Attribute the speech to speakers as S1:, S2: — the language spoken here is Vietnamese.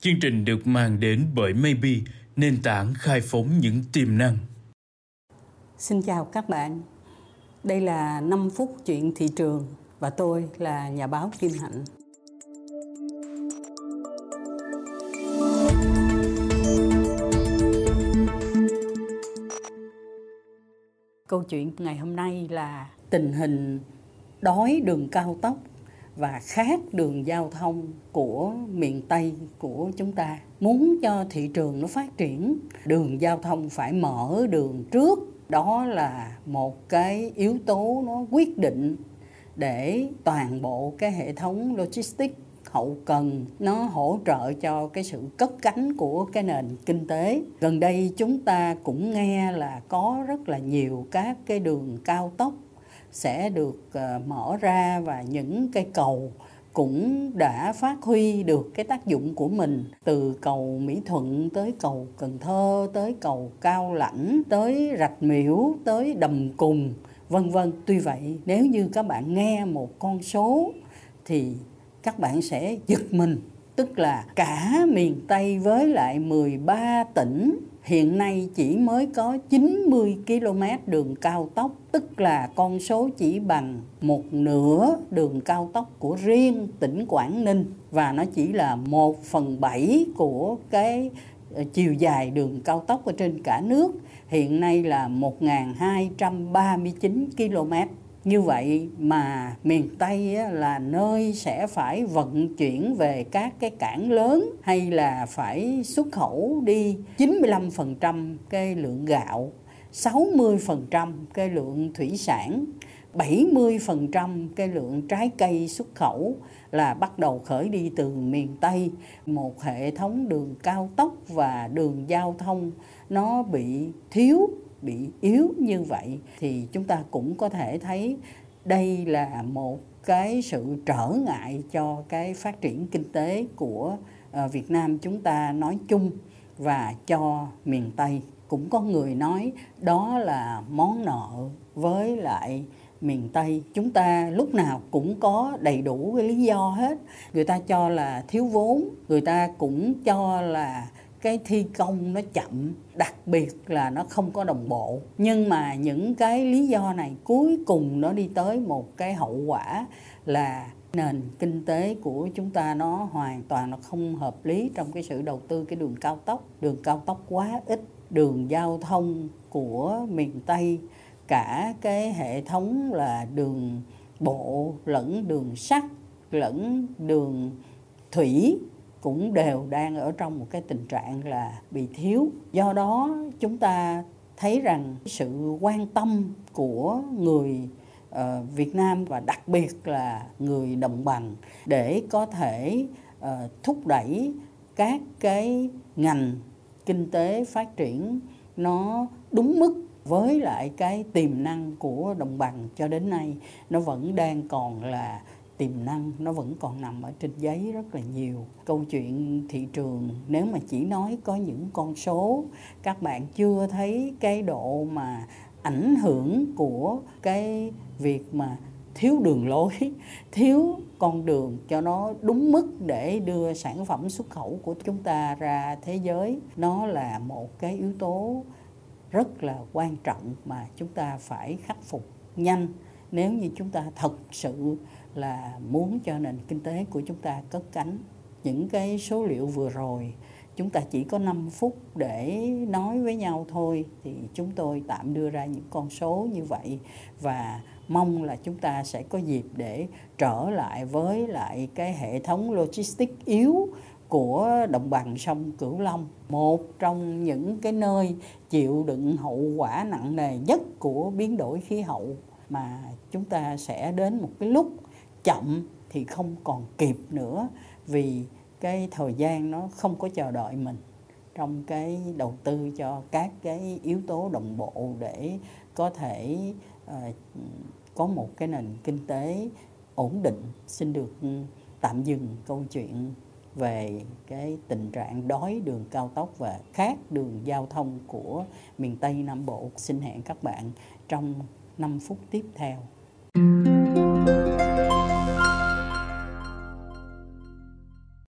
S1: Chương trình được mang đến bởi Maybe, nền tảng khai phóng những tiềm năng.
S2: Xin chào các bạn. Đây là 5 phút chuyện thị trường và tôi là nhà báo Kim Hạnh. Câu chuyện ngày hôm nay là tình hình đói đường cao tốc và khác đường giao thông của miền Tây của chúng ta. Muốn cho thị trường nó phát triển, đường giao thông phải mở đường trước. Đó là một cái yếu tố nó quyết định để toàn bộ cái hệ thống logistics hậu cần nó hỗ trợ cho cái sự cất cánh của cái nền kinh tế gần đây chúng ta cũng nghe là có rất là nhiều các cái đường cao tốc sẽ được ờ, mở ra và những cây cầu cũng đã phát huy được cái tác dụng của mình từ cầu Mỹ Thuận tới cầu Cần Thơ, tới cầu Cao Lãnh, tới Rạch Miễu, tới Đầm Cùng, vân vân. Tuy vậy, nếu như các bạn nghe một con số thì các bạn sẽ giật mình tức là cả miền Tây với lại 13 tỉnh hiện nay chỉ mới có 90 km đường cao tốc, tức là con số chỉ bằng một nửa đường cao tốc của riêng tỉnh Quảng Ninh. Và nó chỉ là một phần bảy của cái ờ, chiều dài đường cao tốc ở trên cả nước. Hiện nay là 1.239 km như vậy mà miền Tây là nơi sẽ phải vận chuyển về các cái cảng lớn hay là phải xuất khẩu đi 95% cái lượng gạo 60% cái lượng thủy sản 70% cái lượng trái cây xuất khẩu là bắt đầu khởi đi từ miền Tây. Một hệ thống đường cao tốc và đường giao thông nó bị thiếu bị yếu như vậy thì chúng ta cũng có thể thấy đây là một cái sự trở ngại cho cái phát triển kinh tế của ờ, Việt Nam chúng ta nói chung và cho miền Tây. Cũng có người nói đó là món nợ với lại miền Tây. Chúng ta lúc nào cũng có đầy đủ cái lý do hết. Người ta cho là thiếu vốn, người ta cũng cho là cái thi công nó chậm, đặc biệt là nó không có đồng bộ. Nhưng mà những cái lý do này cuối cùng nó đi tới một cái hậu quả là nền kinh tế của chúng ta nó hoàn toàn nó không hợp lý trong cái sự đầu tư cái đường cao tốc. Đường cao tốc quá ít, đường giao thông của miền tây, cả cái hệ thống là đường bộ lẫn đường sắt lẫn đường thủy cũng đều đang ở trong một cái tình trạng là bị thiếu. Do đó, chúng ta thấy rằng sự quan tâm của người ờ, Việt Nam và đặc biệt là người đồng bằng để có thể ờ, thúc đẩy các cái ngành kinh tế phát triển nó đúng mức với lại cái tiềm năng của đồng bằng cho đến nay, nó vẫn đang còn là tiềm năng nó vẫn còn nằm ở trên giấy rất là nhiều. Câu chuyện thị trường, nếu mà chỉ nói có những con số, các bạn chưa thấy cái độ mà ảnh hưởng của cái việc mà thiếu đường lối, thiếu con đường cho nó đúng mức để đưa sản phẩm xuất khẩu của chúng ta ra thế giới, nó là một cái yếu tố rất là quan trọng mà chúng ta phải khắc phục nhanh. Nếu như chúng ta thật sự là muốn cho nền kinh tế của chúng ta cất cánh. Những cái số liệu vừa rồi chúng ta chỉ có 5 phút để nói với nhau thôi thì chúng tôi tạm đưa ra những con số như vậy. Và mong là chúng ta sẽ có dịp để trở lại với lại cái hệ thống logistics yếu của đồng bằng sông Cửu Long, một trong những cái nơi chịu đựng hậu quả nặng nề nhất của biến đổi khí hậu mà chúng ta sẽ đến một cái lúc chậm thì không còn kịp nữa vì cái thời gian nó không có chờ đợi mình trong cái đầu tư cho các cái yếu tố đồng bộ để có thể uh, có một cái nền kinh tế ổn định xin được tạm dừng câu chuyện về cái tình trạng đói đường cao tốc và khác đường giao thông của miền Tây Nam Bộ. Xin hẹn các bạn trong 5 phút tiếp theo.